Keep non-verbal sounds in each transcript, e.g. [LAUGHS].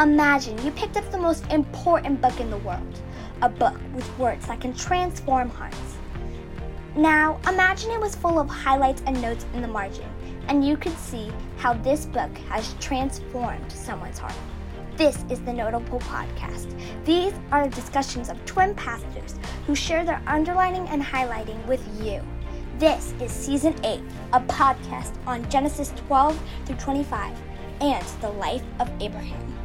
Imagine you picked up the most important book in the world, a book with words that can transform hearts. Now, imagine it was full of highlights and notes in the margin, and you could see how this book has transformed someone's heart. This is the Notable Podcast. These are discussions of twin pastors who share their underlining and highlighting with you. This is Season 8, a podcast on Genesis 12 through 25 and the life of Abraham.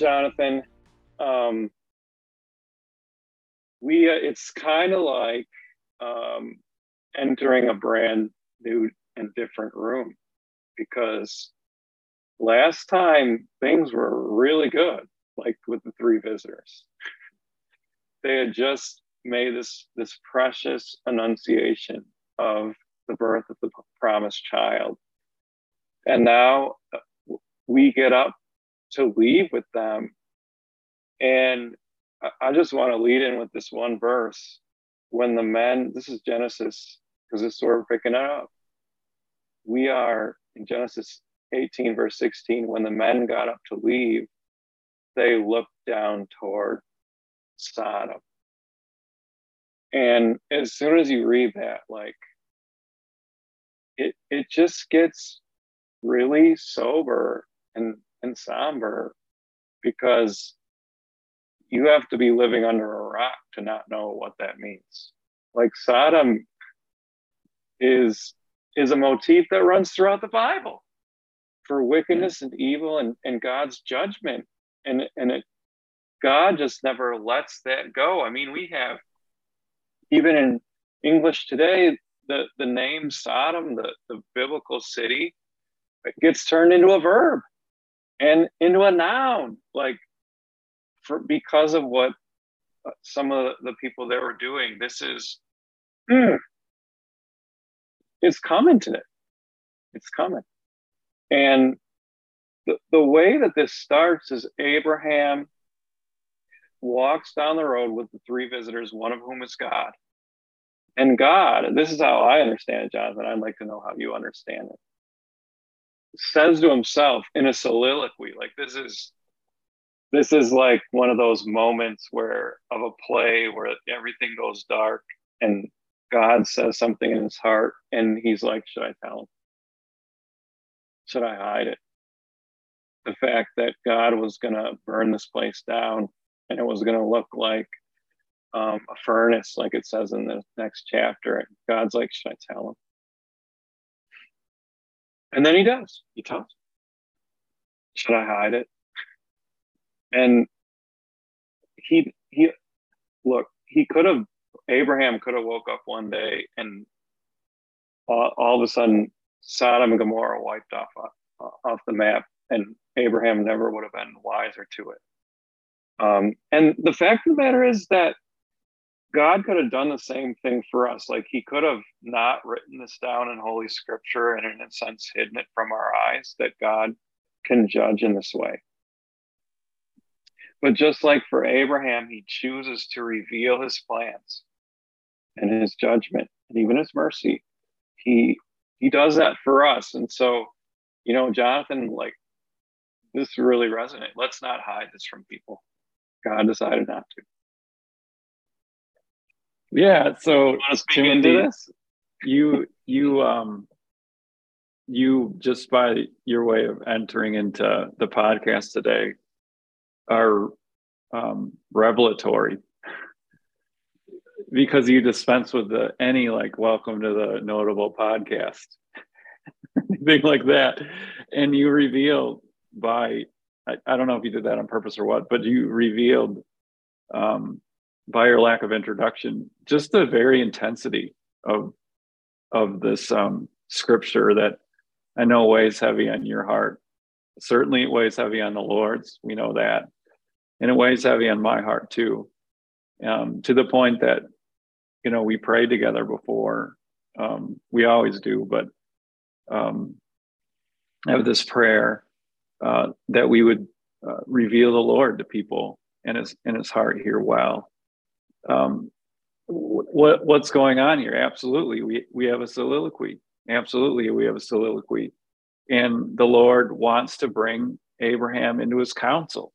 Jonathan. Um, we uh, it's kind of like um, entering a brand new and different room because last time things were really good, like with the three visitors. they had just made this this precious annunciation of the birth of the promised child, and now uh, we get up to leave with them. And I just want to lead in with this one verse. When the men, this is Genesis, because this is where we're picking up. We are in Genesis 18, verse 16. When the men got up to leave, they looked down toward Sodom. And as soon as you read that, like it it just gets really sober and and somber because you have to be living under a rock to not know what that means. Like Sodom is is a motif that runs throughout the Bible for wickedness and evil and, and God's judgment. And and it God just never lets that go. I mean, we have even in English today, the, the name Sodom, the, the biblical city, it gets turned into a verb and into a noun like for because of what uh, some of the people that were doing this is mm, it's coming today it's coming and the, the way that this starts is abraham walks down the road with the three visitors one of whom is god. And god this is how i understand it jonathan i'd like to know how you understand it says to himself in a soliloquy like this is this is like one of those moments where of a play where everything goes dark and god says something in his heart and he's like should i tell him? Should i hide it? The fact that god was going to burn this place down and it was going to look like um, a furnace like it says in the next chapter and god's like should i tell him and then he does. He tells. Should I hide it? And he he look, he could have Abraham could have woke up one day and all, all of a sudden Sodom and Gomorrah wiped off uh, off the map, and Abraham never would have been wiser to it. Um, and the fact of the matter is that God could have done the same thing for us. Like he could have not written this down in Holy Scripture and, in a sense, hidden it from our eyes that God can judge in this way. But just like for Abraham, he chooses to reveal his plans and his judgment and even his mercy. He he does that for us. And so, you know, Jonathan, like this really resonates. Let's not hide this from people. God decided not to. Yeah. So Timothy, you you um you just by your way of entering into the podcast today are um, revelatory. Because you dispense with the any like welcome to the notable podcast. [LAUGHS] Anything like that. And you revealed by I, I, don't know if you did that on purpose or what but you revealed um, by your lack of introduction, just the very intensity of of this um, scripture that I know weighs heavy on your heart. Certainly, it weighs heavy on the Lord's. We know that, and it weighs heavy on my heart too. Um, to the point that you know we prayed together before. Um, we always do, but um, have this prayer uh, that we would uh, reveal the Lord to people and his and his heart here well. Um, what what's going on here? Absolutely, we we have a soliloquy. Absolutely, we have a soliloquy, and the Lord wants to bring Abraham into His counsel,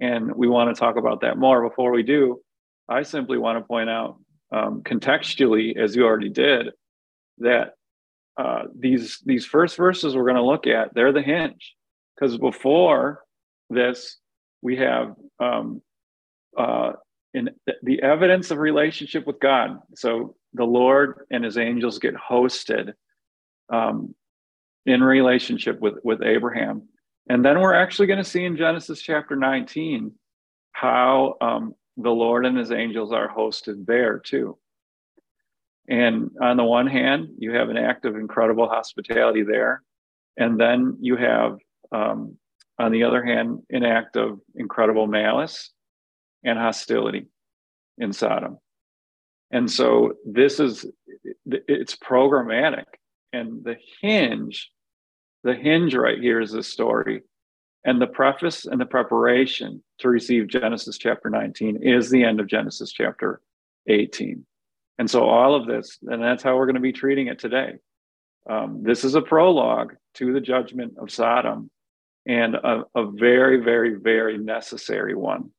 and we want to talk about that more. Before we do, I simply want to point out um, contextually, as you already did, that uh, these these first verses we're going to look at they're the hinge because before this we have um, uh, in the evidence of relationship with God. So the Lord and His angels get hosted um, in relationship with with Abraham, and then we're actually going to see in Genesis chapter 19 how um, the Lord and His angels are hosted there too. And on the one hand, you have an act of incredible hospitality there. And then you have, um, on the other hand, an act of incredible malice and hostility in Sodom. And so this is, it's programmatic. And the hinge, the hinge right here is this story. And the preface and the preparation to receive Genesis chapter 19 is the end of Genesis chapter 18. And so all of this, and that's how we're going to be treating it today. Um, this is a prologue to the judgment of Sodom and a, a very, very, very necessary one.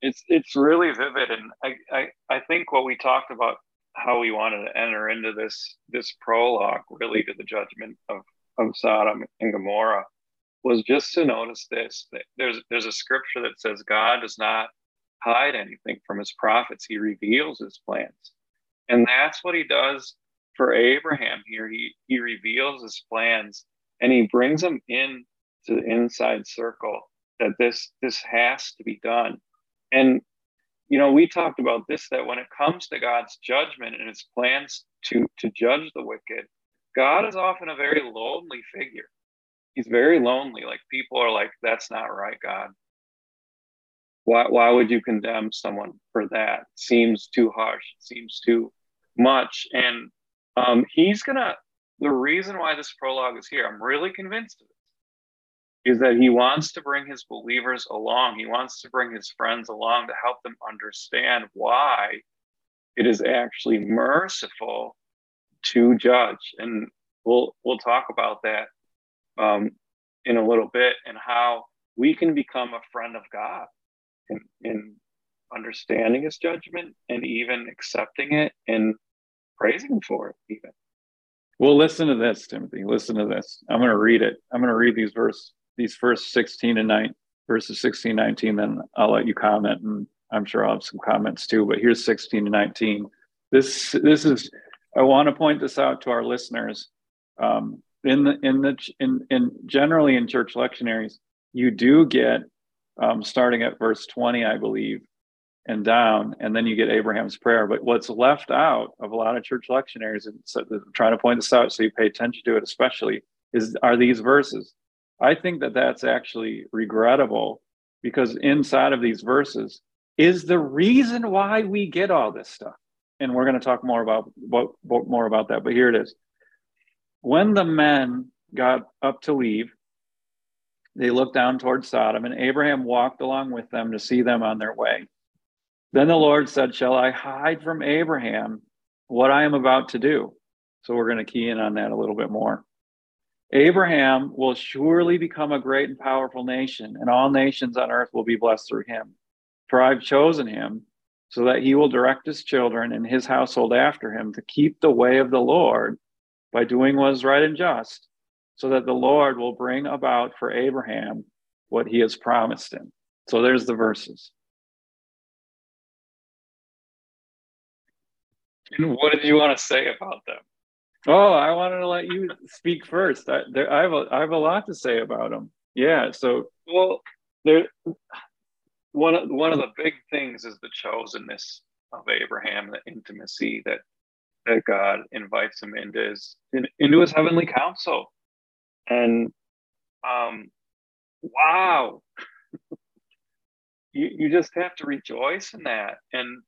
It's it's really vivid, and I, I I think what we talked about how we wanted to enter into this this prologue really to the judgment of of Sodom and Gomorrah was just to notice this that there's there's a scripture that says God does not hide anything from his prophets. He reveals his plans. And that's what he does for Abraham here. He, he reveals his plans and he brings them in to the inside circle that this, this has to be done. And, you know, we talked about this, that when it comes to God's judgment and his plans to, to judge the wicked, God is often a very lonely figure. He's very lonely. Like people are like, that's not right, God why, why would you condemn someone for that? Seems too harsh. Seems too much. And um, he's gonna. The reason why this prologue is here, I'm really convinced of it, is that he wants to bring his believers along. He wants to bring his friends along to help them understand why it is actually merciful to judge. And we'll we'll talk about that um, in a little bit and how we can become a friend of God in, in understanding his judgment and even accepting it and praising him for it even well listen to this timothy listen to this i'm going to read it i'm going to read these verse these first 16 and 9 verses 16 19 then i'll let you comment and i'm sure i'll have some comments too but here's 16 to 19 this this is i want to point this out to our listeners um, in the in the in in generally in church lectionaries you do get um, starting at verse 20, I believe, and down, and then you get Abraham's prayer. But what's left out of a lot of church lectionaries, and so trying to point this out so you pay attention to it, especially, is are these verses. I think that that's actually regrettable because inside of these verses is the reason why we get all this stuff. And we're going to talk more about, about more about that. But here it is. When the men got up to leave, they looked down toward Sodom, and Abraham walked along with them to see them on their way. Then the Lord said, Shall I hide from Abraham what I am about to do? So we're going to key in on that a little bit more. Abraham will surely become a great and powerful nation, and all nations on earth will be blessed through him. For I've chosen him so that he will direct his children and his household after him to keep the way of the Lord by doing what is right and just so that the Lord will bring about for Abraham what he has promised him. So there's the verses. And what did you want to say about them? Oh, I wanted to let you speak first. I, there, I have a, I have a lot to say about them. Yeah. So, well, there, one of one of the big things is the chosenness of Abraham, the intimacy that that God invites him into his in, into his heavenly council and um, wow [LAUGHS] you, you just have to rejoice in that and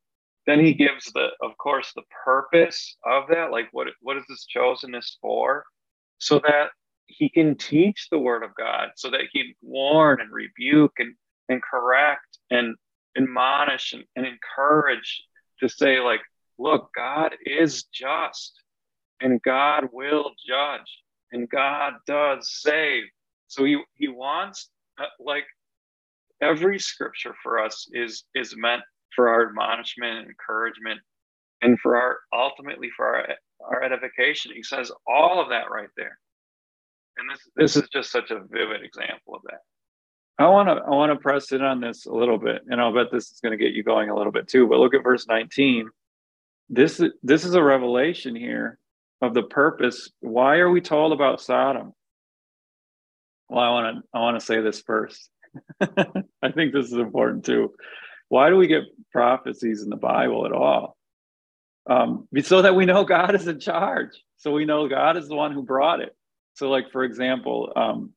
then he gives the of course the purpose of that like what what is this chosenness for? So that he can teach the word of god so that he can warn and rebuke and and correct and admonish and, and encourage to say like look god is just and god will judge and god does save. So he, he wants uh, like every scripture for us is is meant for our admonishment and encouragement and for our ultimately for our our edification he says all of that right there and this this is just such a vivid example of that I want to I want to press in on this a little bit, and I'll bet this is going to get you going a little bit too. But look at verse 19. This this is a revelation here of the purpose. Why are we told about Sodom? Well, I want to I want to say this first. [LAUGHS] I think this is important too. Why do we get prophecies in the Bible at all? Um, so that we know God is in charge. So we know God is the one who brought it. So, like for example, um,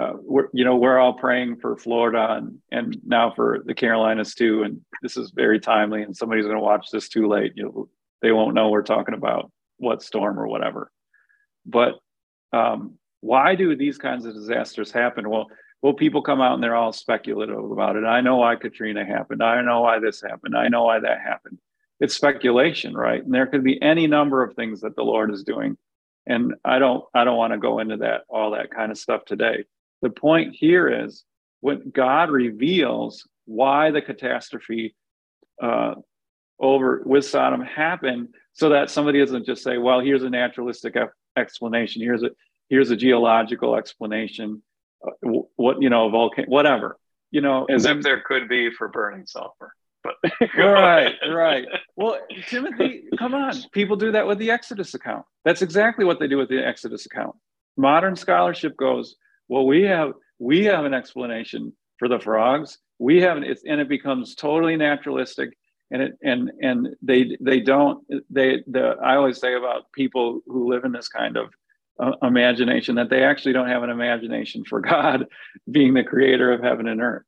uh, we're you know we're all praying for Florida and and now for the Carolinas too. And this is very timely. And somebody's going to watch this too late. You know, they won't know we're talking about what storm or whatever. But um, why do these kinds of disasters happen? Well, well, people come out and they're all speculative about it. I know why Katrina happened. I know why this happened. I know why that happened. It's speculation, right? And there could be any number of things that the Lord is doing. And I don't I don't want to go into that all that kind of stuff today. The point here is when God reveals why the catastrophe uh, over with Sodom happened, so that somebody doesn't just say, "Well, here's a naturalistic explanation. Here's a here's a geological explanation. Uh, what you know, volcano, whatever." You know, as if there could be for burning sulfur. But [LAUGHS] right, right. Well, Timothy, come on. People do that with the Exodus account. That's exactly what they do with the Exodus account. Modern scholarship goes, well, we have we have an explanation for the frogs. We have it's and it becomes totally naturalistic. And it and and they they don't they the I always say about people who live in this kind of uh, imagination that they actually don't have an imagination for God [LAUGHS] being the creator of heaven and earth.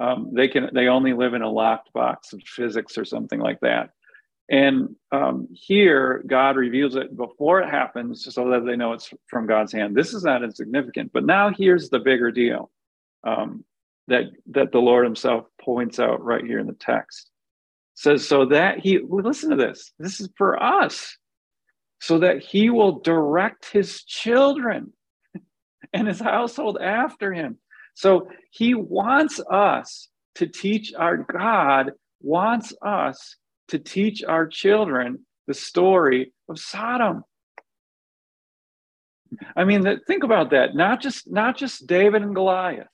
Um, they can they only live in a locked box of physics or something like that. And um, here, God reveals it before it happens so that they know it's from God's hand. This is not insignificant. But now here's the bigger deal um, that, that the Lord Himself points out right here in the text. It says, so that He, listen to this, this is for us, so that He will direct His children [LAUGHS] and His household after Him. So He wants us to teach our God, wants us to teach our children the story of Sodom. I mean, think about that. Not just not just David and Goliath.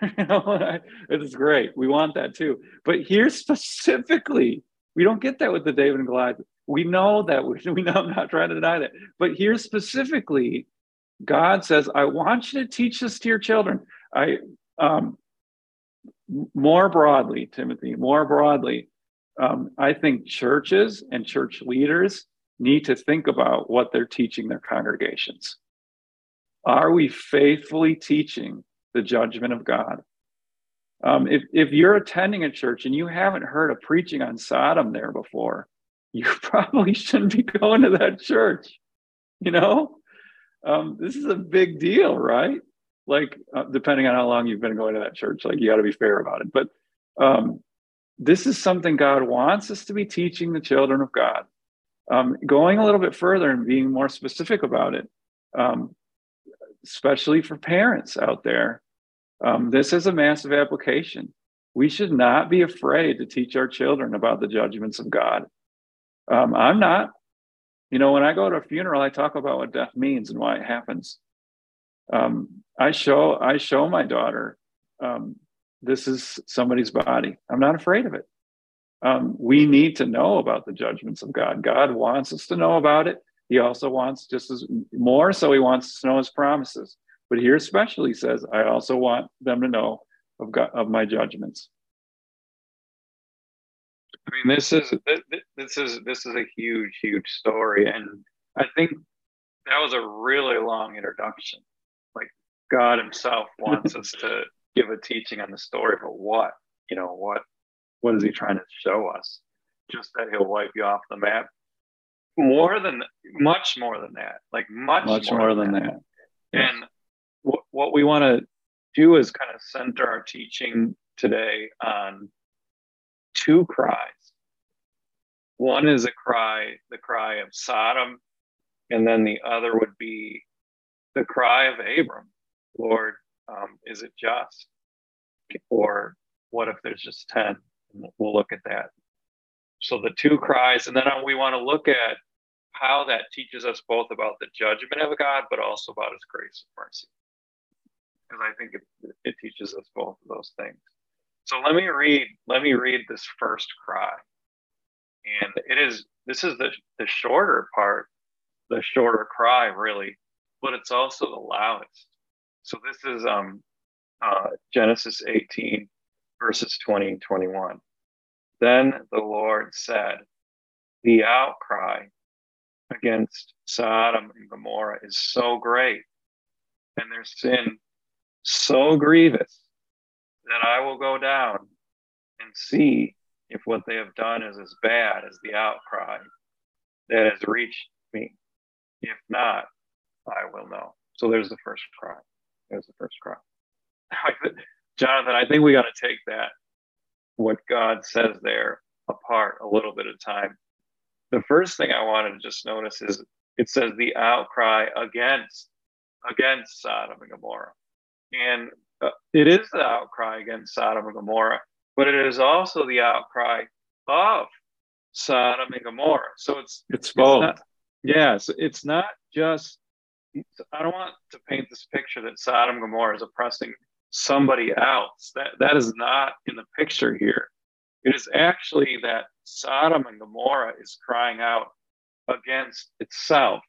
[LAUGHS] know, [LAUGHS] it's great. We want that too. But here specifically, we don't get that with the David and Goliath. We know that. [LAUGHS] We know. I'm not trying to deny that. But here specifically, God says, "I want you to teach this to your children." I um, more broadly, Timothy, more broadly, um, I think churches and church leaders need to think about what they're teaching their congregations. Are we faithfully teaching the judgment of God? Um, if, if you're attending a church and you haven't heard a preaching on Sodom there before, you [LAUGHS] probably shouldn't be going to that church. You know, um, this is a big deal, right? Like, uh, depending on how long you've been going to that church, like, you got to be fair about it. But um, this is something God wants us to be teaching the children of God. Um, going a little bit further and being more specific about it, um, especially for parents out there, um, this is a massive application. We should not be afraid to teach our children about the judgments of God. Um, I'm not. You know, when I go to a funeral, I talk about what death means and why it happens. Um, I show I show my daughter um, this is somebody's body. I'm not afraid of it. Um, we need to know about the judgments of God. God wants us to know about it. He also wants just as more, so he wants us to know his promises. But here, especially, says, I also want them to know of God, of my judgments. I mean, this is this is this is a huge, huge story, and I think that was a really long introduction. Like God Himself [LAUGHS] wants us to give a teaching on the story, but what? You know, what what is he trying to show us? Just that he'll wipe you off the map. More than much more than that. Like much, much more, more than, than, that. that. And what, what we want to do is kind of center our teaching today on two cries. One is a cry, the cry of Sodom, and then the other would be the cry of Abram Lord, um, is it just? Or what if there's just 10? We'll look at that. So the two cries, and then we want to look at how that teaches us both about the judgment of God, but also about his grace and mercy. Because I think it, it teaches us both of those things. So let me read, let me read this first cry. And it is this is the, the shorter part, the shorter cry, really, but it's also the loudest. So this is um uh, Genesis 18, verses 20 and 21. Then the Lord said, The outcry against Sodom and Gomorrah is so great, and their sin so grievous, that I will go down and see if what they have done is as bad as the outcry that has reached me. If not, I will know. So there's the first cry. There's the first cry. [LAUGHS] Jonathan, I think we got to take that, what God says there, apart a little bit of time. The first thing I wanted to just notice is it says the outcry against against Sodom and Gomorrah, and uh, it is the outcry against Sodom and Gomorrah, but it is also the outcry of Sodom and Gomorrah. So it's it's both. It's not, yes, it's not just. I don't want to paint this picture that Sodom and Gomorrah is oppressing somebody else. That that is not in the picture here. It is actually that Sodom and Gomorrah is crying out against itself.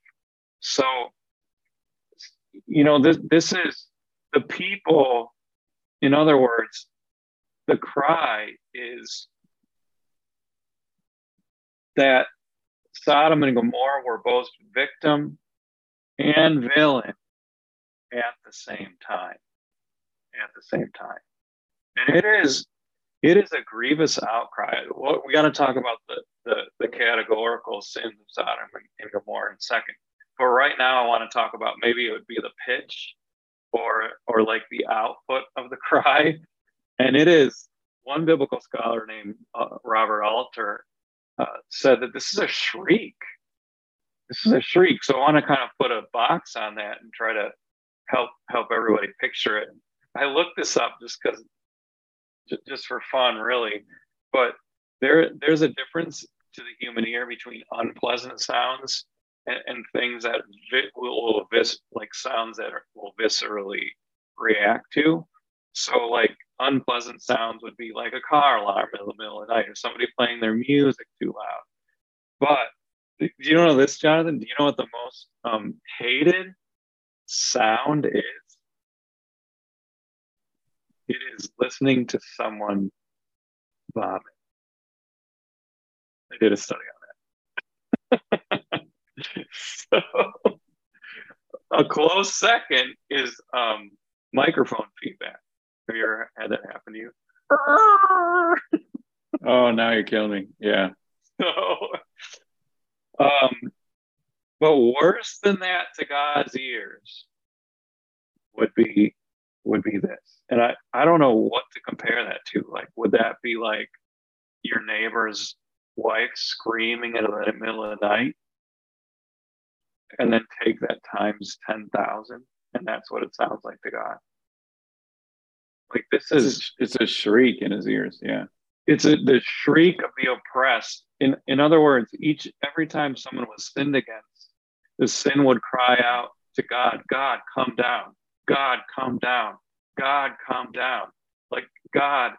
So, you know, this this is the people. In other words, the cry is that Sodom and Gomorrah were both victim and villain at the same time at the same time. And it is it is a grievous outcry. What we got to talk about the, the, the categorical sins of Sodom and Gomorrah in a second. But right now, I want to talk about maybe it would be the pitch, or or like the output of the [LAUGHS] cry. And it is one biblical scholar named uh, Robert Alter uh, said that this is a shriek. This is a shriek. So I want to kind of put a box on that and try to help help everybody picture it. I looked this up just because, just for fun, really. But there, there's a difference to the human ear between unpleasant sounds and, and things that vi- will, vis- like sounds that are, will viscerally react to. So, like unpleasant sounds would be like a car alarm in the middle of the night or somebody playing their music too loud. But do you know this, Jonathan? Do you know what the most um, hated sound is? It is listening to someone vomit. I did a study on that. [LAUGHS] [LAUGHS] so, a close second is um, microphone feedback. Have you ever had that happen to you? [LAUGHS] oh, now you're killing me. Yeah. So, um, but worse than that to God's ears would be would be this. And I, I don't know what to compare that to. Like, would that be like your neighbor's wife screaming in the middle of the night? And then take that times 10,000. And that's what it sounds like to God. Like, this is. It's a shriek in his ears. Yeah. It's a, the shriek of the oppressed. In, in other words, each every time someone was sinned against, the sin would cry out to God, God, come down. God, come down. God, come down. Like, God,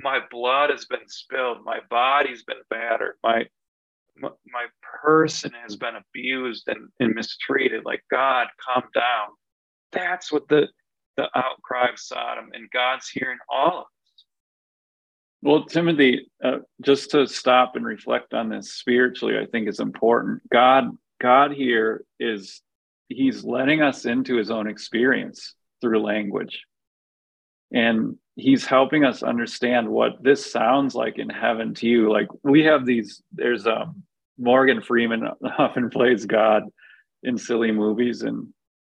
my blood has been spilled. My body's been battered. My my person has been abused and, and mistreated. Like, God, calm down. That's what the the outcry of Sodom, and God's hearing all of us. Well, Timothy, uh, just to stop and reflect on this spiritually, I think is important. God, God here is he's letting us into his own experience through language. And he's helping us understand what this sounds like in heaven to you. Like we have these, there's um Morgan Freeman [LAUGHS] often plays God in silly movies and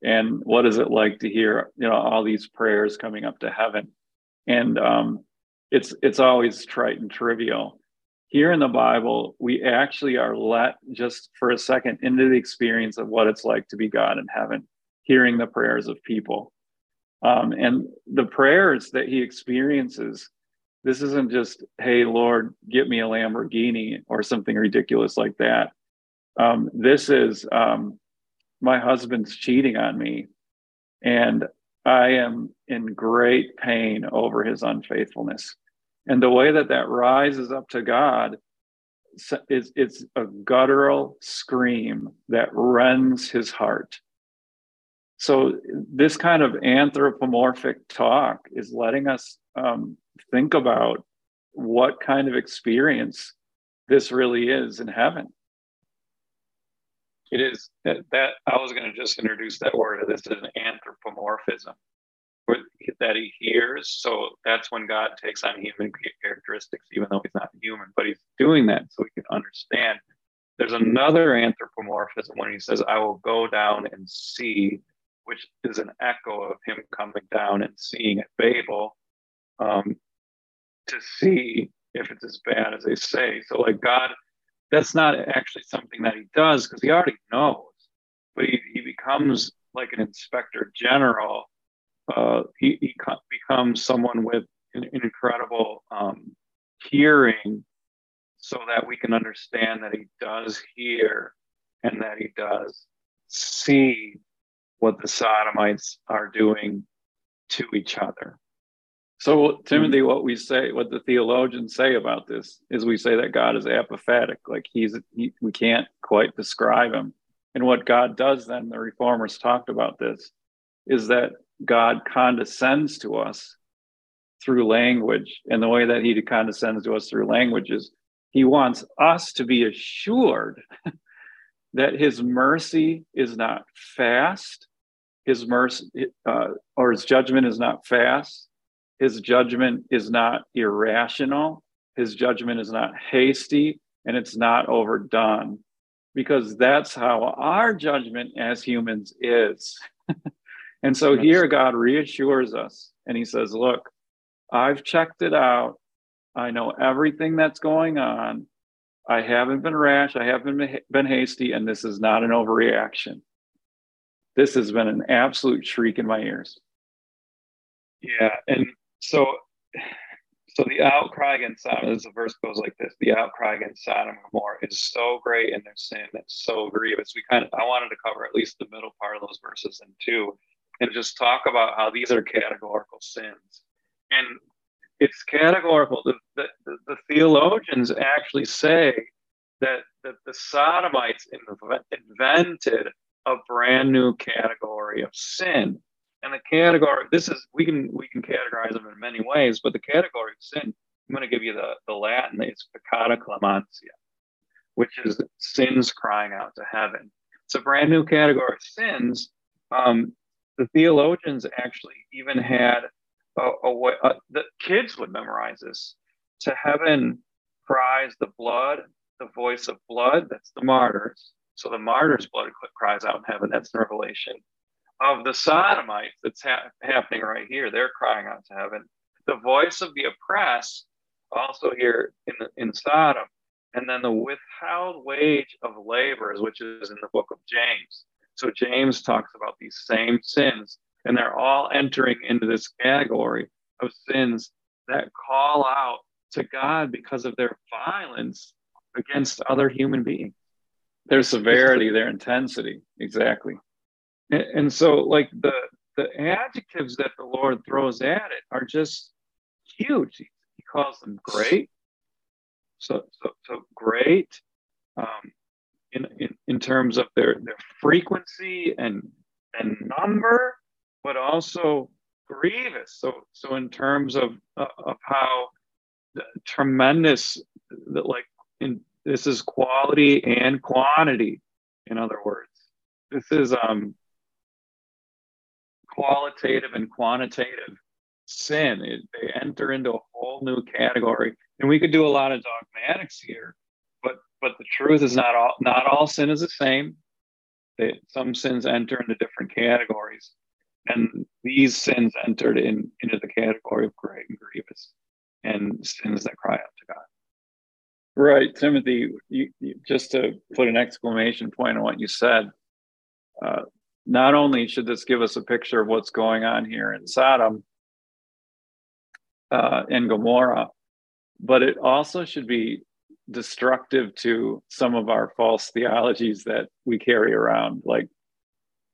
and what is it like to hear you know all these prayers coming up to heaven and um it's it's always trite and trivial. Here in the Bible, we actually are let just for a second into the experience of what it's like to be God in heaven, hearing the prayers of people. Um, and the prayers that he experiences, this isn't just, hey, Lord, get me a Lamborghini or something ridiculous like that. Um, this is, um, my husband's cheating on me, and I am in great pain over his unfaithfulness. And the way that that rises up to God is it's a guttural scream that rends his heart. So this kind of anthropomorphic talk is letting us um, think about what kind of experience this really is in heaven. It is that, I was going to just introduce that word. This is an anthropomorphism that he hears. So that's when God takes on human characteristics, even though he's not human, but he's doing that so we can understand. There's another anthropomorphism when he says, I will go down and see which is an echo of him coming down and seeing at Babel um, to see if it's as bad as they say. So, like, God, that's not actually something that he does because he already knows, but he, he becomes like an inspector general. Uh, he, he becomes someone with an, an incredible um, hearing so that we can understand that he does hear and that he does see what the Sodomites are doing to each other. So, Timothy, hmm. what we say, what the theologians say about this is we say that God is apophatic, like he's, he, we can't quite describe him. And what God does then, the reformers talked about this, is that God condescends to us through language. And the way that he condescends to us through language is he wants us to be assured [LAUGHS] that his mercy is not fast his mercy uh, or his judgment is not fast. His judgment is not irrational. His judgment is not hasty and it's not overdone because that's how our judgment as humans is. [LAUGHS] and so here God reassures us and he says, Look, I've checked it out. I know everything that's going on. I haven't been rash. I haven't been hasty, and this is not an overreaction this has been an absolute shriek in my ears. Yeah, and so so the outcry against Sodom, as the verse goes like this: the outcry against Sodom and Gomorrah is so great in their sin, it's so grievous. We kind of I wanted to cover at least the middle part of those verses in two, and just talk about how these are categorical sins, and it's categorical. The, the, the, the theologians actually say that that the Sodomites invented a brand new category of sin. And the category, this is we can we can categorize them in many ways, but the category of sin, I'm going to give you the, the Latin, it's peccata clamantia, which is sins crying out to heaven. It's a brand new category of sins. Um, the theologians actually even had a, a way, uh, the kids would memorize this. To heaven cries the blood, the voice of blood, that's the martyrs. So the martyr's blood cries out in heaven. That's revelation. Of the sodomites that's ha- happening right here, they're crying out to heaven. The voice of the oppressed, also here in, in Sodom. And then the withheld wage of laborers, which is in the book of James. So James talks about these same sins, and they're all entering into this category of sins that call out to God because of their violence against other human beings their severity, their intensity. Exactly. And, and, so, like the the adjectives that the Lord throws at it are just huge. He, he calls them great. So, so, so great um, in, in in terms of their their frequency and and number, but also grievous. So, so in terms of uh, of how tremendous, that like in this is quality and quantity, in other words. This is um, qualitative and quantitative sin. It, they enter into a whole new category. And we could do a lot of dogmatics here, but but the truth is not all not all sin is the same. They, some sins enter into different categories. And these sins entered in into the category of great and grievous. and sins that cry out to God. Right, Timothy. You, you, just to put an exclamation point on what you said, uh, not only should this give us a picture of what's going on here in Sodom uh, and Gomorrah, but it also should be destructive to some of our false theologies that we carry around. Like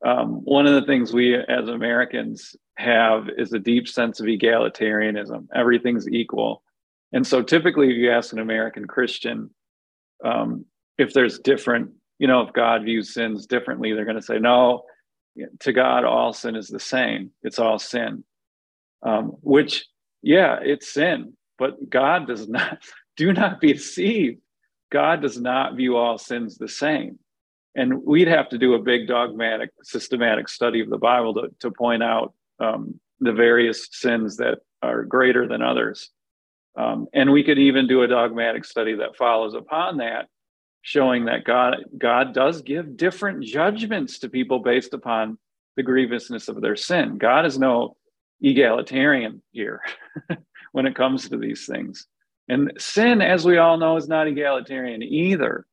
um, one of the things we as Americans have is a deep sense of egalitarianism. Everything's equal. And so typically, if you ask an American Christian um, if there's different, you know, if God views sins differently, they're going to say, no, to God, all sin is the same. It's all sin. Um, which, yeah, it's sin, but God does [LAUGHS] not, do not be deceived. God does not view all sins the same. And we'd have to do a big dogmatic, systematic study of the Bible to, to point out um, the various sins that are greater than others. Um, and we could even do a dogmatic study that follows upon that, showing that God, God does give different judgments to people based upon the grievousness of their sin. God is no egalitarian here [LAUGHS] when it comes to these things. And sin, as we all know, is not egalitarian either.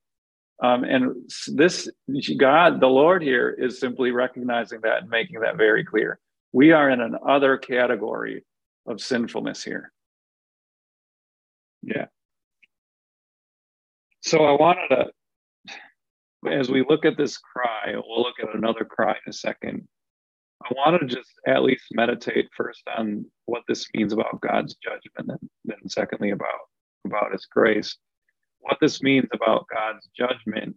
Um, and this God, the Lord here, is simply recognizing that and making that very clear. We are in an other category of sinfulness here. Yeah. So I wanted to, as we look at this cry, we'll look at another cry in a second. I want to just at least meditate first on what this means about God's judgment, and then secondly about about His grace. What this means about God's judgment,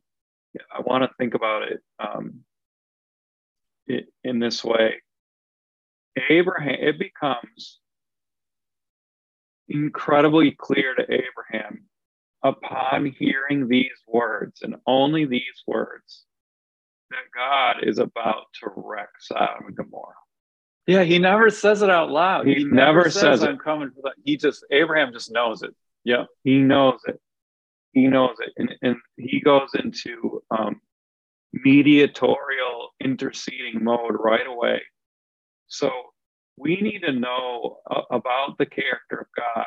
I want to think about it, um, it in this way. Abraham, it becomes incredibly clear to Abraham upon hearing these words and only these words that God is about to wreck Sodom and Gomorrah. Yeah, he never says it out loud. He, he never, says, says I'm coming for that. He just Abraham just knows it. Yeah. He knows it. He knows it. And and he goes into um, mediatorial interceding mode right away. So we need to know uh, about the character of God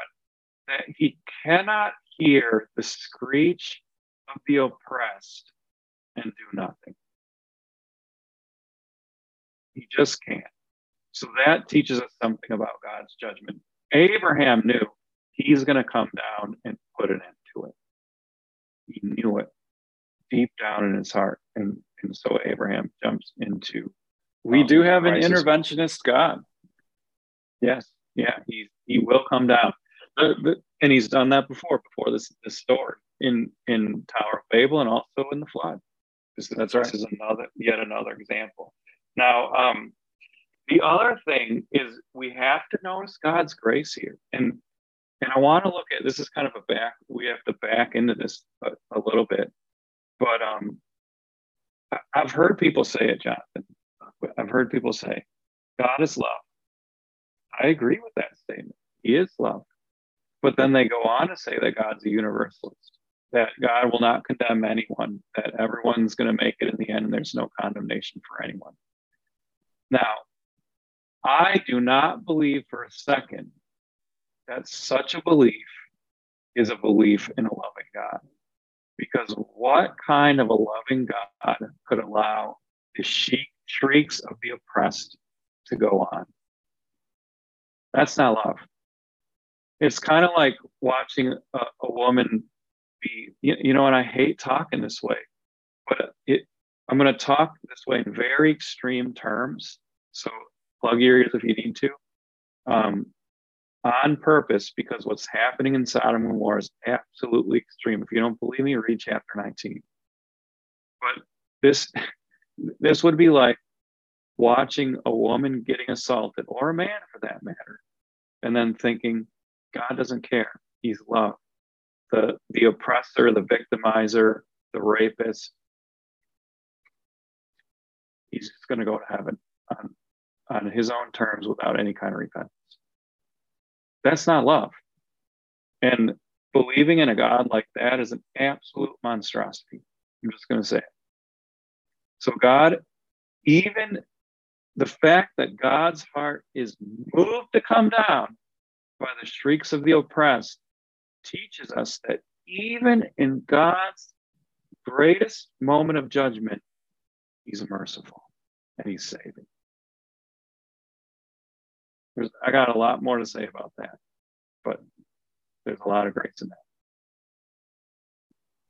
that he cannot hear the screech of the oppressed and do nothing. He just can't. So that teaches us something about God's judgment. Abraham knew he's going to come down and put an end to it. He knew it deep down in his heart. And, and so Abraham jumps into. We um, do have an interventionist God. Yes. Yeah. He, he will come down. The, and he's done that before, before this, this story in, in Tower of Babel and also in the flood. This, That's right. This is another, yet another example. Now, um, the other thing is we have to notice God's grace here. And and I want to look at this is kind of a back, we have to back into this a, a little bit. But um, I've heard people say it, Jonathan. I've heard people say, God is love. I agree with that statement. He is love. But then they go on to say that God's a universalist, that God will not condemn anyone, that everyone's going to make it in the end, and there's no condemnation for anyone. Now, I do not believe for a second that such a belief is a belief in a loving God. Because what kind of a loving God could allow the shrieks of the oppressed to go on? That's not love. It's kind of like watching a, a woman be, you, you, know, and I hate talking this way, but it, I'm going to talk this way in very extreme terms. So plug your ears if you need to. Um, on purpose because what's happening in Sodom and Gomorrah is absolutely extreme. If you don't believe me, read chapter 19. But this [LAUGHS] this would be like watching a woman getting assaulted, or a man for that matter, and then thinking, God doesn't care. He's love. The the oppressor, the victimizer, the rapist, he's just gonna go to heaven on, on his own terms without any kind of repentance. That's not love. And believing in a God like that is an absolute monstrosity. I'm just going to say it. So, God, even the fact that God's heart is moved to come down by the shrieks of the oppressed teaches us that even in God's greatest moment of judgment, He's merciful and He's saving. There's, I got a lot more to say about that, but there's a lot of grace in that.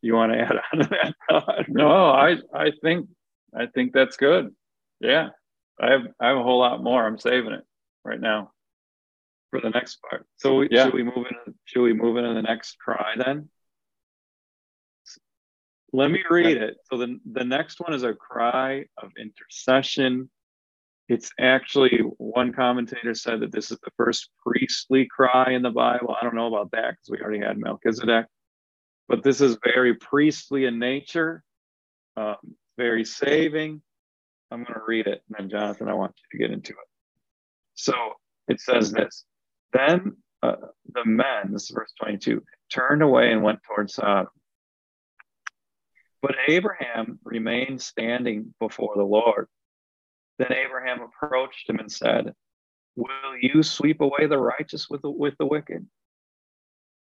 You want to add on to that? [LAUGHS] no, I I think I think that's good. Yeah, I have I have a whole lot more. I'm saving it right now for the next part. So we, yeah. should we move in? Should we move into the next cry then? Let me read it. So the the next one is a cry of intercession. It's actually one commentator said that this is the first priestly cry in the Bible. I don't know about that because we already had Melchizedek, but this is very priestly in nature, um, very saving. I'm going to read it, and then Jonathan, I want you to get into it. So it says this then uh, the men, this is verse 22, turned away and went towards Sodom. But Abraham remained standing before the Lord. Then Abraham approached him and said, Will you sweep away the righteous with the, with the wicked?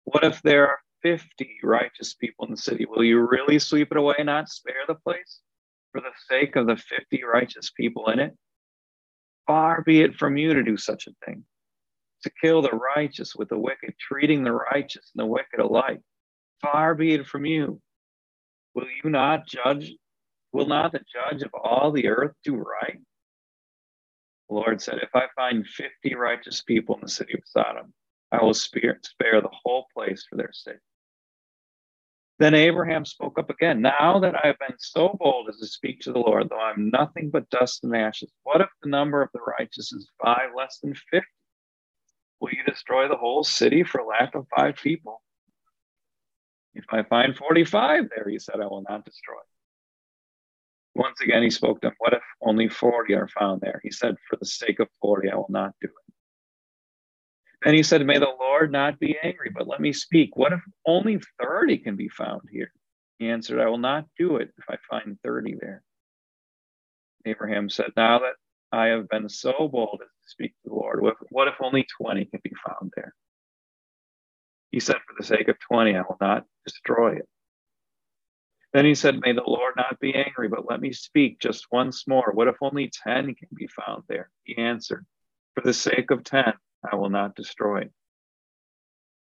What if there are 50 righteous people in the city? Will you really sweep it away and not spare the place for the sake of the 50 righteous people in it? Far be it from you to do such a thing to kill the righteous with the wicked, treating the righteous and the wicked alike. Far be it from you. Will you not judge? Will not the judge of all the earth do right? The Lord said, If I find 50 righteous people in the city of Sodom, I will spare, spare the whole place for their sake. Then Abraham spoke up again. Now that I have been so bold as to speak to the Lord, though I'm nothing but dust and ashes, what if the number of the righteous is five less than 50? Will you destroy the whole city for lack of five people? If I find 45 there, he said, I will not destroy. Once again, he spoke to him, What if only 40 are found there? He said, For the sake of 40, I will not do it. Then he said, May the Lord not be angry, but let me speak. What if only 30 can be found here? He answered, I will not do it if I find 30 there. Abraham said, Now that I have been so bold as to speak to the Lord. What if only 20 can be found there? He said, For the sake of 20, I will not destroy it. Then he said, May the Lord not be angry, but let me speak just once more. What if only 10 can be found there? He answered, For the sake of 10, I will not destroy.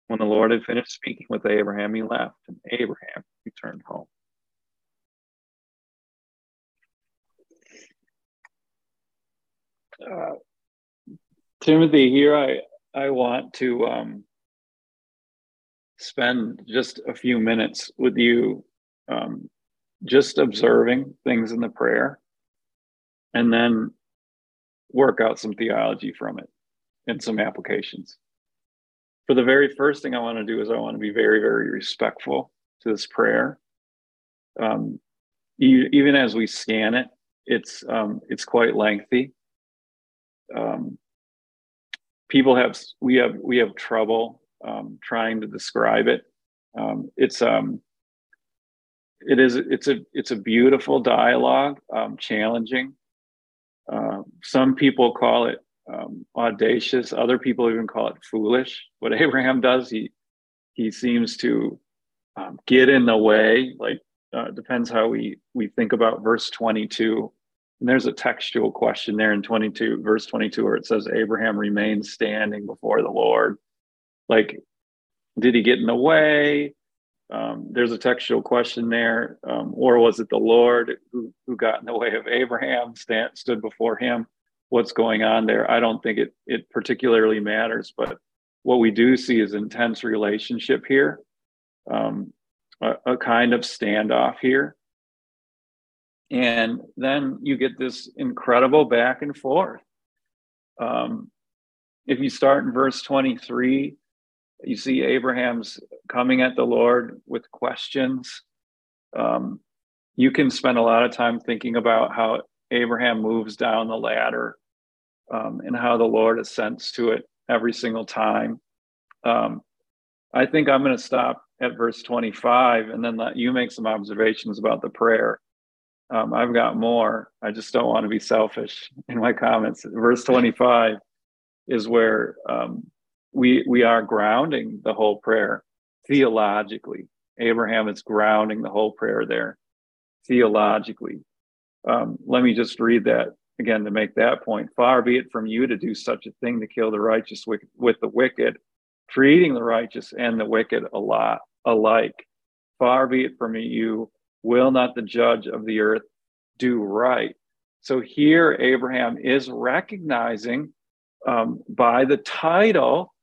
When the Lord had finished speaking with Abraham, he left, and Abraham returned home. Uh, Timothy, here I I want to um, spend just a few minutes with you, um, just observing things in the prayer, and then work out some theology from it and some applications. For the very first thing I want to do is I want to be very, very respectful to this prayer. Um, even as we scan it, it's um, it's quite lengthy um, people have we have we have trouble um, trying to describe it. Um, it's um, it is it's a it's a beautiful dialogue, um, challenging. Uh, some people call it um, audacious. Other people even call it foolish. What [LAUGHS] Abraham does, he he seems to um, get in the way. Like uh, depends how we we think about verse twenty two. And there's a textual question there in 22, verse 22, where it says, Abraham remained standing before the Lord. Like, did he get in the way? Um, there's a textual question there. Um, or was it the Lord who, who got in the way of Abraham, stand, stood before him? What's going on there? I don't think it, it particularly matters, but what we do see is intense relationship here, um, a, a kind of standoff here. And then you get this incredible back and forth. Um, if you start in verse 23, you see Abraham's coming at the Lord with questions. Um, you can spend a lot of time thinking about how Abraham moves down the ladder um, and how the Lord assents to it every single time. Um, I think I'm going to stop at verse 25 and then let you make some observations about the prayer. Um, I've got more. I just don't want to be selfish in my comments. Verse 25 is where um, we we are grounding the whole prayer theologically. Abraham is grounding the whole prayer there theologically. Um, let me just read that again to make that point. Far be it from you to do such a thing to kill the righteous with, with the wicked, treating the righteous and the wicked alike. Far be it from you, will not the judge of the earth do right? So here, Abraham is recognizing um, by the title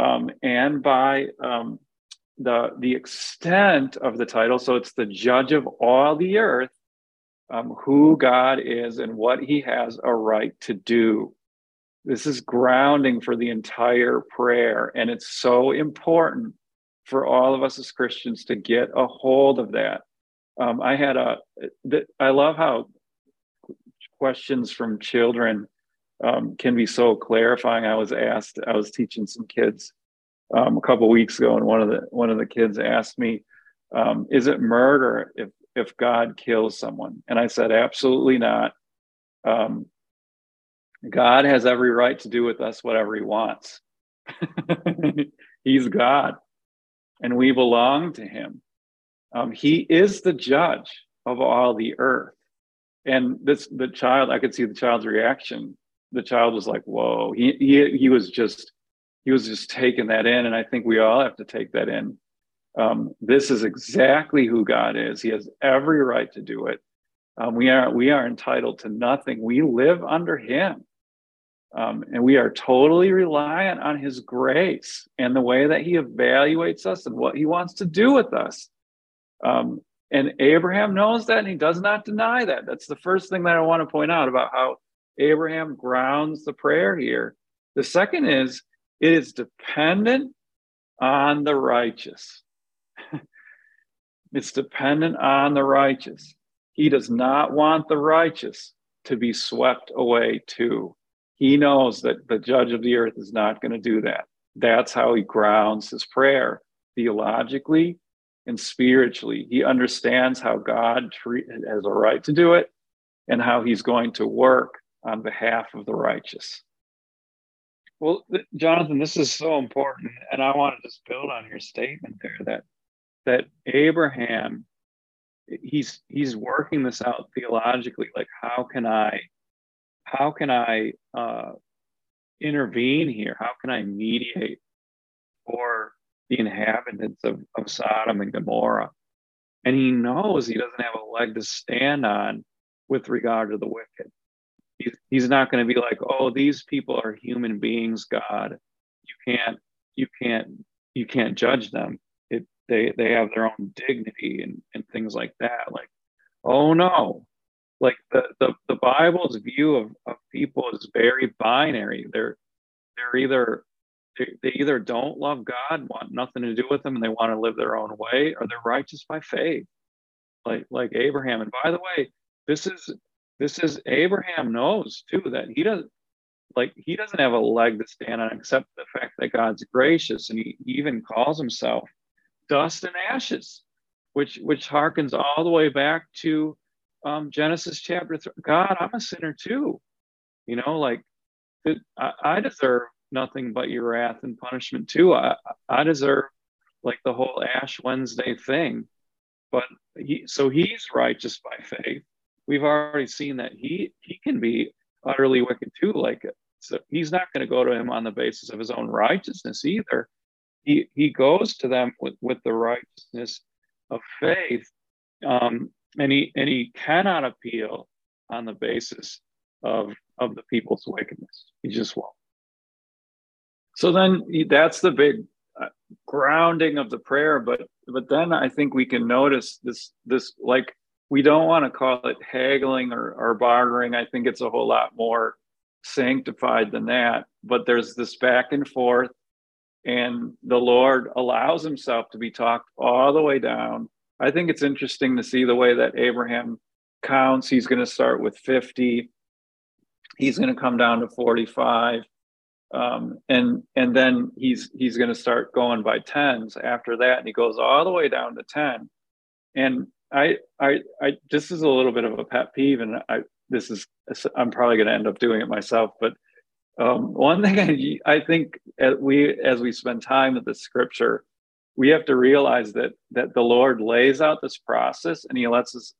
um, and by um, the, the extent of the title. So it's the judge of all the earth, um, who God is and what he has a right to do. This is grounding for the entire prayer. And it's so important for all of us as Christians to get a hold of that. Um, I had a, I love how questions from children um, can be so clarifying. I was asked, I was teaching some kids um, a couple weeks ago, and one of the one of the kids asked me, um, "Is it murder if if God kills someone?" And I said, "Absolutely not. Um, God has every right to do with us whatever He wants. [LAUGHS] He's God, and we belong to Him. Um, he is the judge of all the earth." And this the child, I could see the child's reaction. The child was like, "Whoa!" He he he was just he was just taking that in. And I think we all have to take that in. Um, this is exactly who God is. He has every right to do it. Um, we are we are entitled to nothing. We live under Him, um, and we are totally reliant on His grace and the way that He evaluates us and what He wants to do with us. Um, and Abraham knows that, and he does not deny that. That's the first thing that I want to point out about how Abraham grounds the prayer here. The second is it is dependent on the righteous. It's dependent on the righteous. He does not want the righteous to be swept away too. He knows that the judge of the earth is not going to do that. That's how he grounds his prayer theologically and spiritually. He understands how God treat, has a right to do it and how he's going to work on behalf of the righteous. Well, Jonathan, this is so important, and I want to just build on your statement there that that Abraham, he's he's working this out theologically. Like, how can I, how can I uh, intervene here? How can I mediate for the inhabitants of, of Sodom and Gomorrah? And he knows he doesn't have a leg to stand on with regard to the wicked he's, he's not going to be like oh these people are human beings god you can't you can't you can't judge them they they have their own dignity and and things like that like oh no. Like the the, the bible's view of, of people is very binary. They're they're either they, they either don't love god want nothing to do with them and they want to live their own way or they're righteous by faith. Like like abraham. And by the way this is this is Abraham knows too that he doesn't like he doesn't have a leg to stand on except the fact that God's gracious, and he, he even calls himself dust and ashes, which which harkens all the way back to um, Genesis chapter three. God, I'm a sinner too. You know, like I, I deserve nothing but your wrath and punishment too. I, I deserve like the whole Ash Wednesday thing, but he so he's righteous by faith we've already seen that he he can be utterly wicked too. Like so he's not going to go to him on the basis of his own righteousness either. He he goes to them with, with the righteousness of faith. Um, and he and he cannot appeal on the basis of of the people's wickedness. He just won't. So then that's the big uh, grounding of the prayer. But but then I think we can notice this this like we don't want to call it haggling or, or bartering. I think it's a whole lot more sanctified than that. But there's this back and forth, and the Lord allows himself to be talked all the way down. I think it's interesting to see the way that Abraham counts. He's going to start with 50, he's going to come down to 45. Um, and and then he's he's going to start going by tens after that, and he goes all the way down to ten. And I, I, I, this is a little bit of a pet peeve, and I, this is, I'm probably going to end up doing it myself, but Um, one thing I, I think as we as we spend time with the scripture, we have to realize that that the Lord lays out this process and He lets us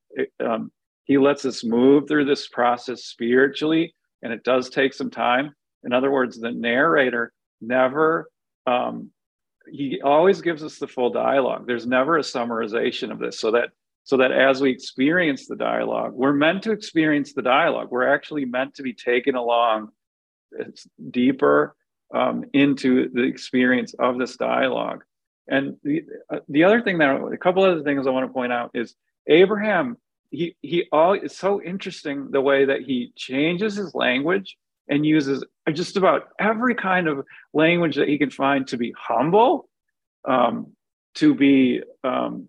um, He lets us move through this process spiritually, and it does take some time. In other words, the narrator never um, he always gives us the full dialogue. There's never a summarization of this, so that so that as we experience the dialogue, we're meant to experience the dialogue. We're actually meant to be taken along deeper um, into the experience of this dialogue. And the, uh, the other thing that a couple other things I want to point out is Abraham. He he all it's so interesting the way that he changes his language and uses just about every kind of language that he can find to be humble, um, to be um,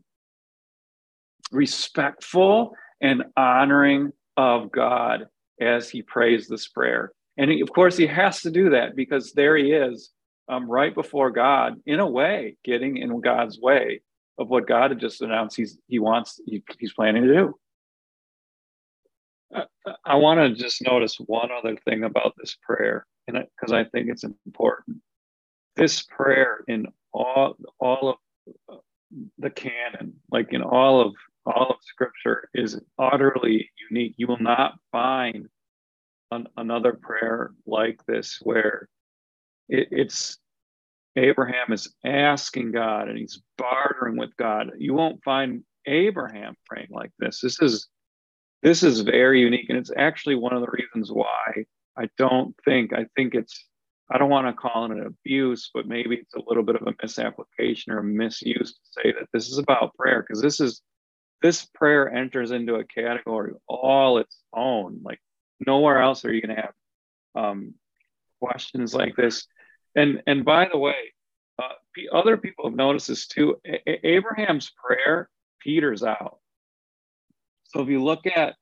respectful and honoring of God as he prays this prayer. And he, of course, he has to do that because there he is, um, right before God, in a way, getting in God's way of what God had just announced he's he wants he, he's planning to do. I, I want to just notice one other thing about this prayer, because I think it's important. This prayer in all all of uh, the canon, like in all of all of Scripture, is utterly unique. You will not find an, another prayer like this where it, it's Abraham is asking God and he's bartering with God. You won't find Abraham praying like this. This is this is very unique, and it's actually one of the reasons why I don't think I think it's I don't want to call it an abuse, but maybe it's a little bit of a misapplication or a misuse to say that this is about prayer because this is this prayer enters into a category all its own. Like nowhere else are you going to have um, questions like this. And and by the way, uh, other people have noticed this too. A- Abraham's prayer peters out. So if you look at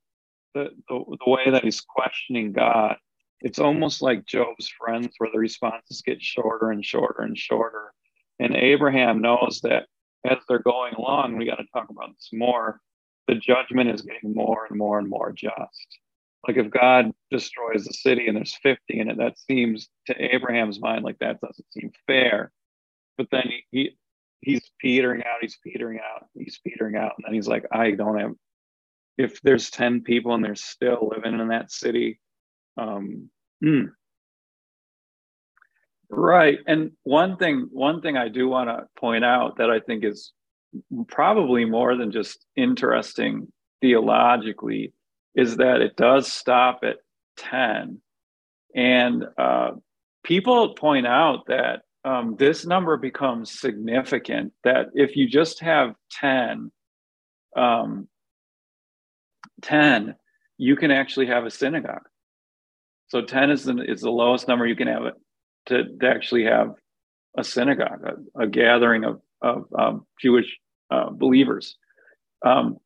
the, the, the way that he's questioning God, it's almost like Job's friends, where the responses get shorter and shorter and shorter. And Abraham knows that as they're going along, we got to talk about this more. The judgment is getting more and more and more just. Like if God destroys the city and there's 50 in it, that seems to Abraham's mind like that doesn't seem fair. But then he, he he's petering out, he's petering out, he's petering out, and then he's like, I don't have. If there's 10 people and they're still living in that city, um, hmm. right. And one thing, one thing I do want to point out that I think is probably more than just interesting theologically is that it does stop at 10. And uh, people point out that um, this number becomes significant, that if you just have 10, um, 10, you can actually have a synagogue. So 10 is the, is the lowest number you can have it to, to actually have a synagogue, a, a gathering of, of um, Jewish uh, believers. Um,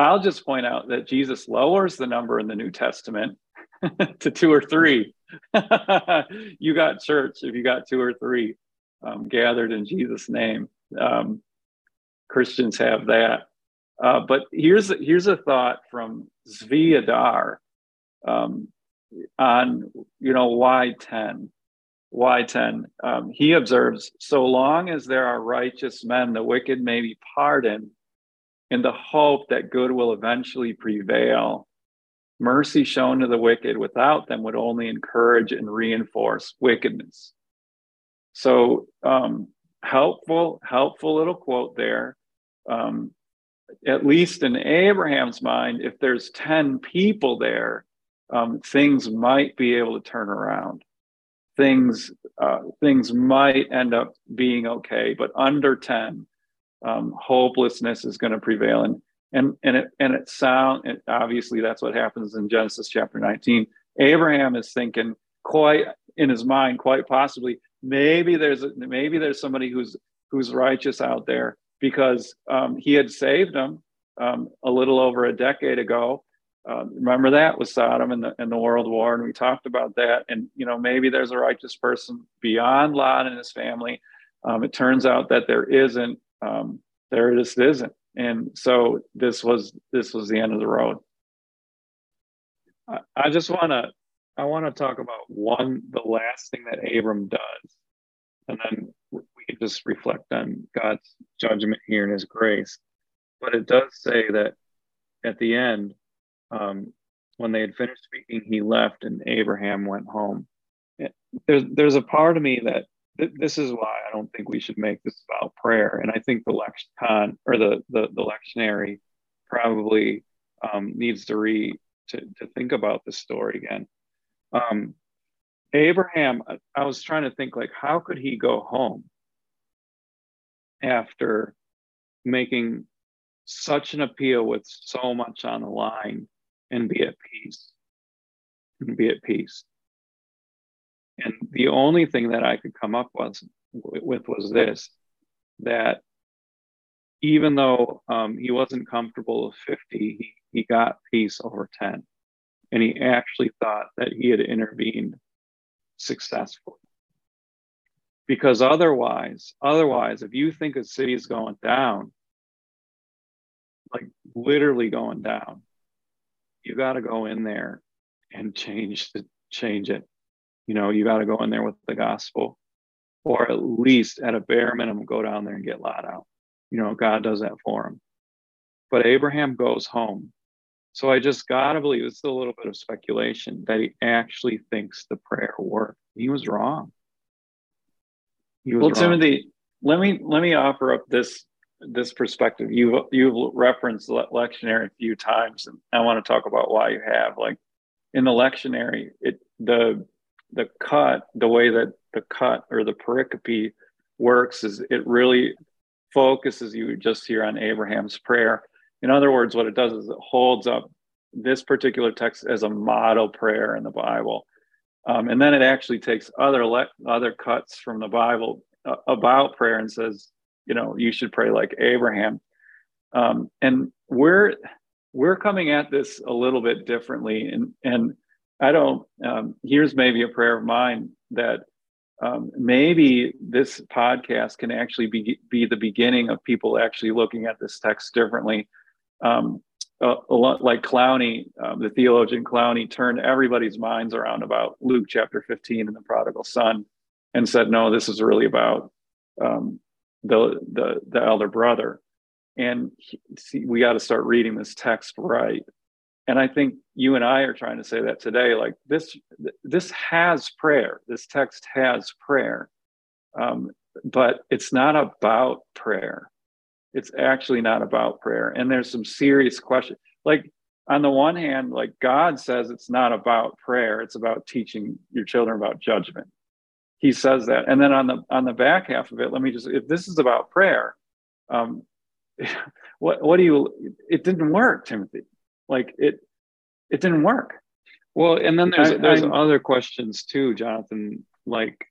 I'll just point out that Jesus lowers the number in the New Testament [LAUGHS] to two or three. [LAUGHS] you got church if you got two or three um, gathered in Jesus' name. Um, Christians have that. Uh, but here's here's a thought from Zvi Adar um, on you know why ten, why ten. Um, he observes: so long as there are righteous men, the wicked may be pardoned in the hope that good will eventually prevail. Mercy shown to the wicked without them would only encourage and reinforce wickedness. So, um, helpful, helpful little quote there. Um, at least in Abraham's mind, if there's 10 people there, um, things might be able to turn around. Things, uh, things might end up being okay, but under 10, um, hopelessness is going to prevail and and and it and it sound and obviously that's what happens in genesis chapter 19 abraham is thinking quite in his mind quite possibly maybe there's a, maybe there's somebody who's who's righteous out there because um, he had saved them um, a little over a decade ago uh, remember that with Sodom and the in the World War, and we talked about that. And you know, maybe there's a righteous person beyond Lot and his family. Um, it turns out that there isn't, um, there just isn't. And so this was this was the end of the road. I, I just want to I want to talk about one, the last thing that Abram does, and then we can just reflect on God's judgment here and His grace. But it does say that at the end, um, when they had finished speaking, he left, and Abraham went home. There's there's a part of me that th- this is why I don't think we should make this about prayer, and I think the lexicon or the the, the lectionary probably um, needs to read to, to think about this story again. Um, Abraham, I was trying to think like, how could he go home after making such an appeal with so much on the line and be at peace? And be at peace. And the only thing that I could come up was, with was this that even though um, he wasn't comfortable with 50, he, he got peace over 10. And he actually thought that he had intervened successfully. Because otherwise, otherwise, if you think a city is going down, like literally going down, you got to go in there and change the change it. You know, you got to go in there with the gospel, or at least at a bare minimum, go down there and get Lot out. You know, God does that for him. But Abraham goes home. So I just got to believe it's a little bit of speculation that he actually thinks the prayer worked. He was wrong. He was well, wrong. Timothy, let me let me offer up this this perspective. You've you've referenced the lectionary a few times, and I want to talk about why you have. Like in the lectionary, it the the cut, the way that the cut or the pericope works is it really focuses you just here on Abraham's prayer. In other words, what it does is it holds up this particular text as a model prayer in the Bible. Um, and then it actually takes other le- other cuts from the Bible uh, about prayer and says, you know, you should pray like Abraham. Um, and we're we're coming at this a little bit differently, and and I don't. Um, here's maybe a prayer of mine that um, maybe this podcast can actually be, be the beginning of people actually looking at this text differently. Um, a, a, lot like Clowney, um, the theologian Clowney, turned everybody's minds around about Luke chapter 15 and the prodigal son, and said, "No, this is really about um, the the the elder brother." And he, see, we got to start reading this text right and i think you and i are trying to say that today like this this has prayer. This text has prayer. Um, but it's not about prayer. It's actually not about prayer. And there's some serious questions like on the one hand like god says it's not about prayer. It's about teaching your children about judgment. He says that. And then on the on the back half of it let me just if this is about prayer um [LAUGHS] what what do you it didn't work timothy like it, it didn't work. Well, and then there's I, there's I, other questions too, Jonathan. Like,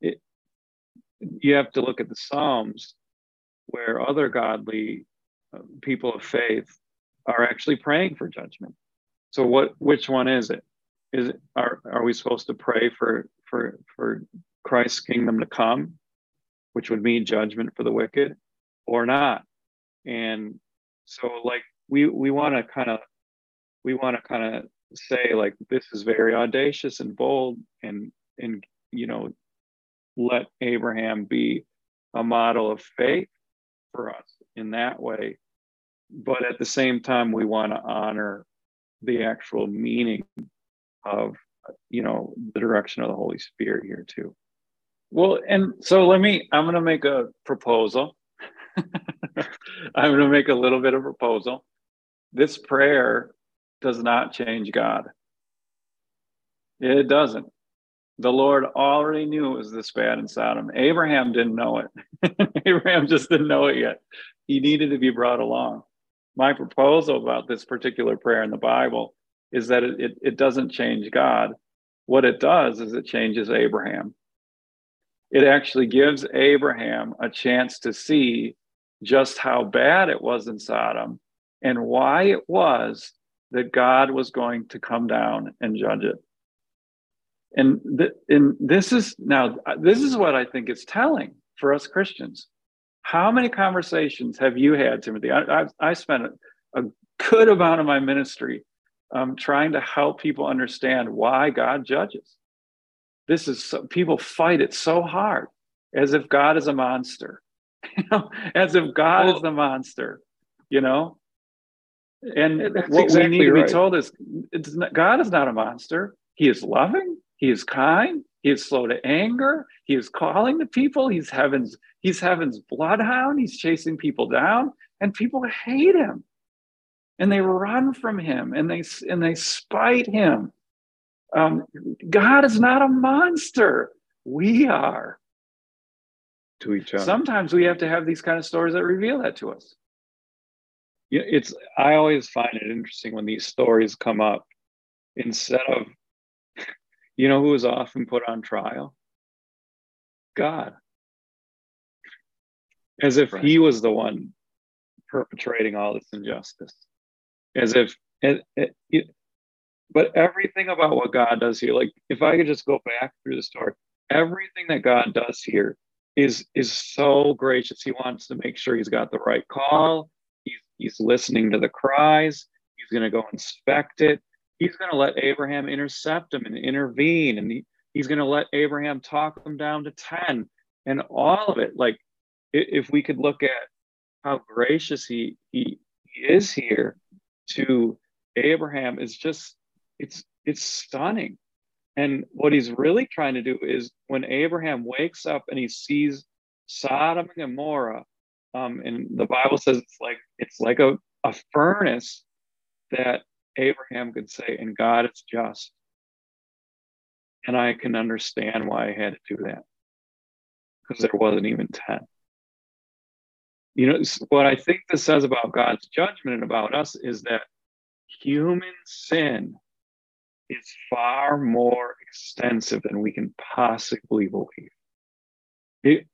it, you have to look at the Psalms, where other godly uh, people of faith are actually praying for judgment. So, what? Which one is it? Is it are are we supposed to pray for for for Christ's kingdom to come, which would mean judgment for the wicked, or not? And so, like we we want to kind of we want to kind of say like this is very audacious and bold and and you know let abraham be a model of faith for us in that way. But at the same time we want to honor the actual meaning of you know the direction of the holy spirit here too. Well and so let me i'm going to make a proposal. [LAUGHS] I'm going to make a little bit of proposal this prayer does not change God. It doesn't. The Lord already knew it was this bad in Sodom. Abraham didn't know it. [LAUGHS] Abraham just didn't know it yet. He needed to be brought along. My proposal about this particular prayer in the Bible is that it, it, it doesn't change God. What it does is it changes Abraham. It actually gives Abraham a chance to see just how bad it was in Sodom and why it was that God was going to come down and judge it. And, th- and this is now, this is what I think is telling for us Christians. How many conversations have you had, Timothy? I, I, I spent a, a good amount of my ministry um, trying to help people understand why God judges. This is so, people fight it so hard as if God is a monster, [LAUGHS] you know, as if God well, is the monster, you know. And what exactly we need to right. be told is not, God is not a monster. He is loving. He is kind. He is slow to anger. He is calling the people. He's heaven's he's heaven's bloodhound. He's chasing people down, and people hate him, and they run from him, and they and they spite him. Um, God is not a monster. We are to each other. Sometimes we have to have these kind of stories that reveal that to us. Yeah, it's. I always find it interesting when these stories come up. Instead of you know who is often put on trial? God. As if right. he was the one perpetrating all this injustice. As if, it, it, it, but everything about what God does here, like if I could just go back through the story, everything that God does here is is so gracious. He wants to make sure he's got the right call. He's listening to the cries. He's going to go inspect it he's going to let Abraham intercept him and intervene. And he, he's going to let Abraham talk him down to 10 and all of it. Like, if we could look at how gracious he, he, he is here to Abraham, is just, it's, it's stunning. And what he's really trying to do is when Abraham wakes up and he sees Sodom and Gomorrah, um, and the Bible says it's like it's like a, a furnace that Abraham could say, and God is just. And I can understand why I had to do that because there wasn't even 10. You know, what I think this says about God's judgment and about us is that human sin is far more extensive than we can possibly believe.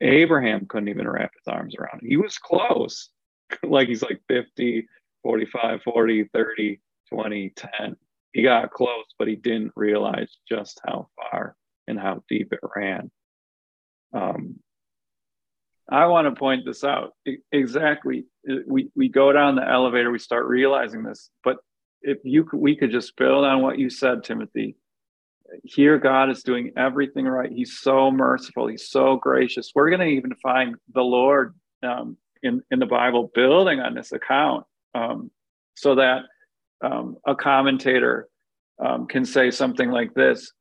Abraham couldn't even wrap his arms around it. He was close, [LAUGHS] like he's like 50, 45, 40, 30. 2010. He got close, but he didn't realize just how far and how deep it ran. Um, I want to point this out exactly. We we go down the elevator, we start realizing this. But if you could, we could just build on what you said, Timothy. Here, God is doing everything right. He's so merciful. He's so gracious. We're going to even find the Lord um, in in the Bible building on this account, um, so that um, a commentator um, can say something like this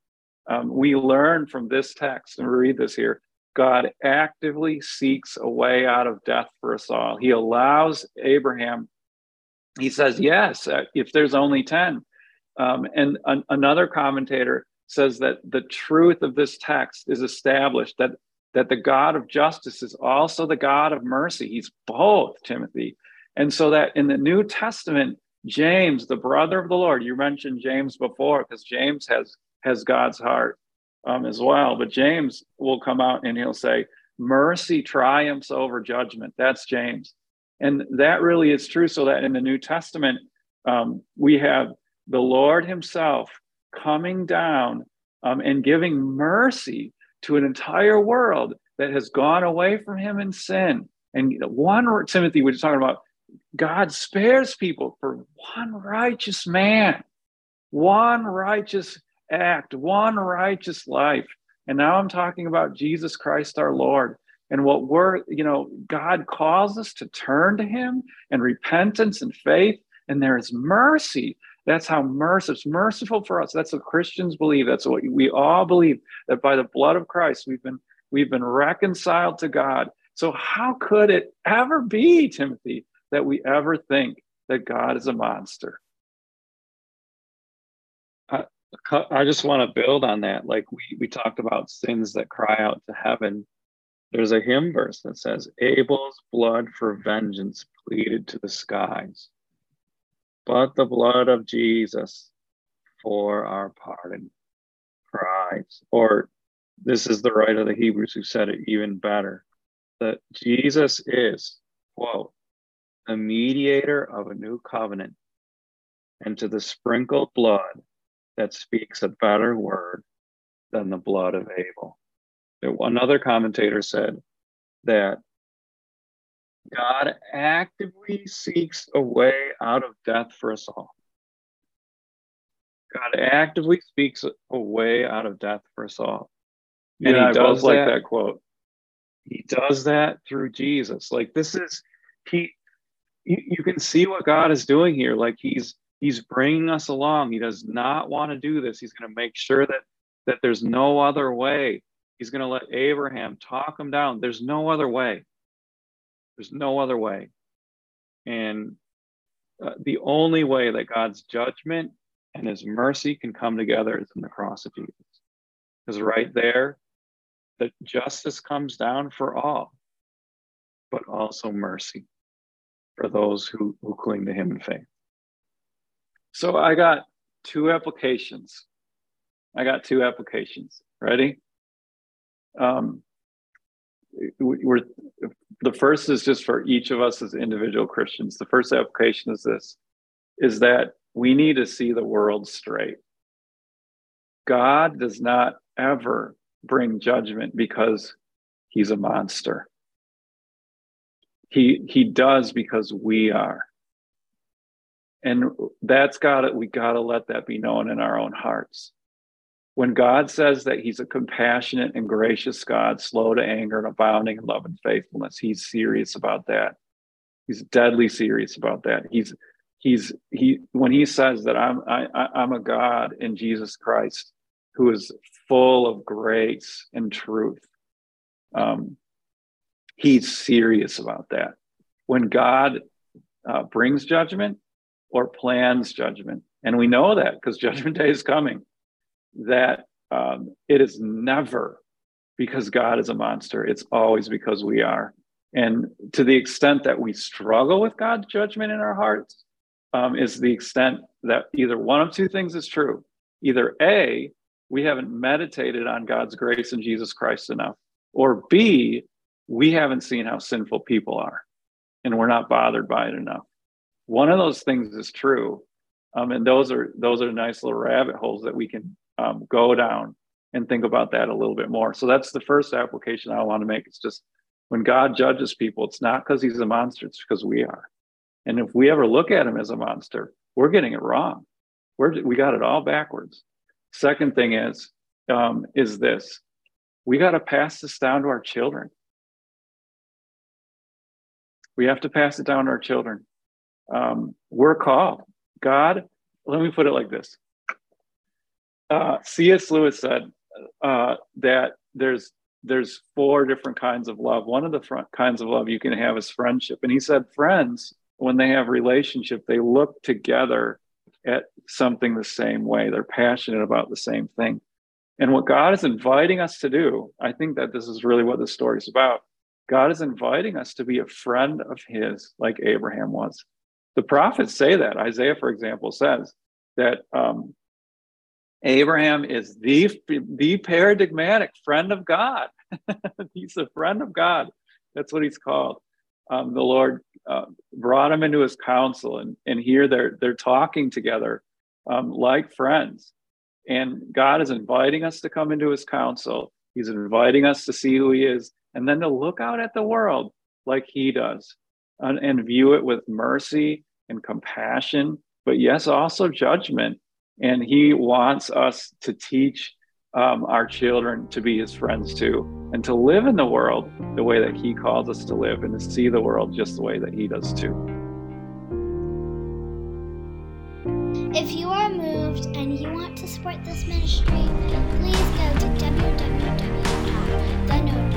um, We learn from this text, and read this here God actively seeks a way out of death for us all. He allows Abraham, he says, Yes, uh, if there's only 10. Um, and an, another commentator says that the truth of this text is established that that the God of justice is also the God of mercy. He's both, Timothy. And so that in the New Testament, James, the brother of the Lord, you mentioned James before because James has has God's heart um, as well. But James will come out and he'll say, "Mercy triumphs over judgment." That's James, and that really is true. So that in the New Testament, um, we have the Lord Himself coming down um, and giving mercy to an entire world that has gone away from Him in sin. And one Timothy, we're talking about God spares people for one righteous man, one righteous act, one righteous life. And now I'm talking about Jesus Christ our Lord. And what we're, you know, God calls us to turn to Him and repentance and faith, and there is mercy. That's how merciful, it's merciful for us. That's what Christians believe. That's what we all believe that by the blood of Christ we've been we've been reconciled to God. So how could it ever be, Timothy, that we ever think that God is a monster. I, I just want to build on that. Like we, we talked about sins that cry out to heaven. There's a hymn verse that says, Abel's blood for vengeance pleaded to the skies, but the blood of Jesus for our pardon cries. Or this is the right of the Hebrews who said it even better that Jesus is, quote, a mediator of a new covenant, and to the sprinkled blood that speaks a better word than the blood of Abel. Another commentator said that God actively seeks a way out of death for us all. God actively speaks a way out of death for us all. And Yeah, he does like that. that quote. He does that through Jesus. Like this is he you, you can see what God is doing here. Like he's he's bringing us along. He does not want to do this. He's going to make sure that that there's no other way. He's going to let Abraham talk him down. There's no other way. There's no other way. And uh, the only way that God's judgment and his mercy can come together is in the cross of Jesus. Because right there, that justice comes down for all, but also mercy for those who, who cling to him in faith. So I got two applications. I got two applications. Ready? Um, we- we're, the first is just for each of us as individual Christians. The first application is this is that we need to see the world straight. God does not ever bring judgment because he's a monster. He he does because we are. And that's got to we got to let that be known in our own hearts. When God says that he's a compassionate and gracious God, slow to anger and abounding in love and faithfulness, he's serious about that. He's deadly serious about that. He's he's he when he says that I'm I, I'm a God in Jesus Christ who is full of grace and truth. Um, he's serious about that. When God uh, brings judgment or plans judgment, and we know that because judgment [LAUGHS] day is coming, that um, it is never because God is a monster. It's always because we are. And to the extent that we struggle with God's judgment in our hearts, um, is the extent that either one of two things is true. Either A, we haven't meditated on God's grace in Jesus Christ enough, or B, we haven't seen how sinful people are and we're not bothered by it enough. One of those things is true. Um, and those are those are nice little rabbit holes that we can um, go down and think about that a little bit more. So that's the first application I want to make. It's just when God judges people, it's not because he's a monster, it's because we are. And if we ever look at him as a monster, we're getting it wrong. We're, we got it all backwards. Second thing is, um, is this we got to pass this down to our children. We have to pass it down to our children. Um, we're called. God, let me put it like this. Uh, C.S. Lewis said uh, that there's there's four different kinds of love. One of the front kinds of love you can have is friendship, and he said friends when they have relationship they look together at something the same way. They're passionate about the same thing. And what God is inviting us to do, I think that this is really what the story is about. God is inviting us to be a friend of His, like Abraham was. The prophets say that. Isaiah, for example, says that um, Abraham is the, the paradigmatic friend of God. [LAUGHS] he's a friend of God. That's what he's called. Um, the Lord uh, brought him into his council, and, and here they're, they're talking together um, like friends. And God is inviting us to come into his council. He's inviting us to see who he is and then to look out at the world like he does and, and view it with mercy and compassion, but yes, also judgment. And He wants us to teach um, our children to be His friends too, and to live in the world the way that He calls us to live, and to see the world just the way that He does too. If you are moved and you want to support this ministry, please go to www.thenote.com.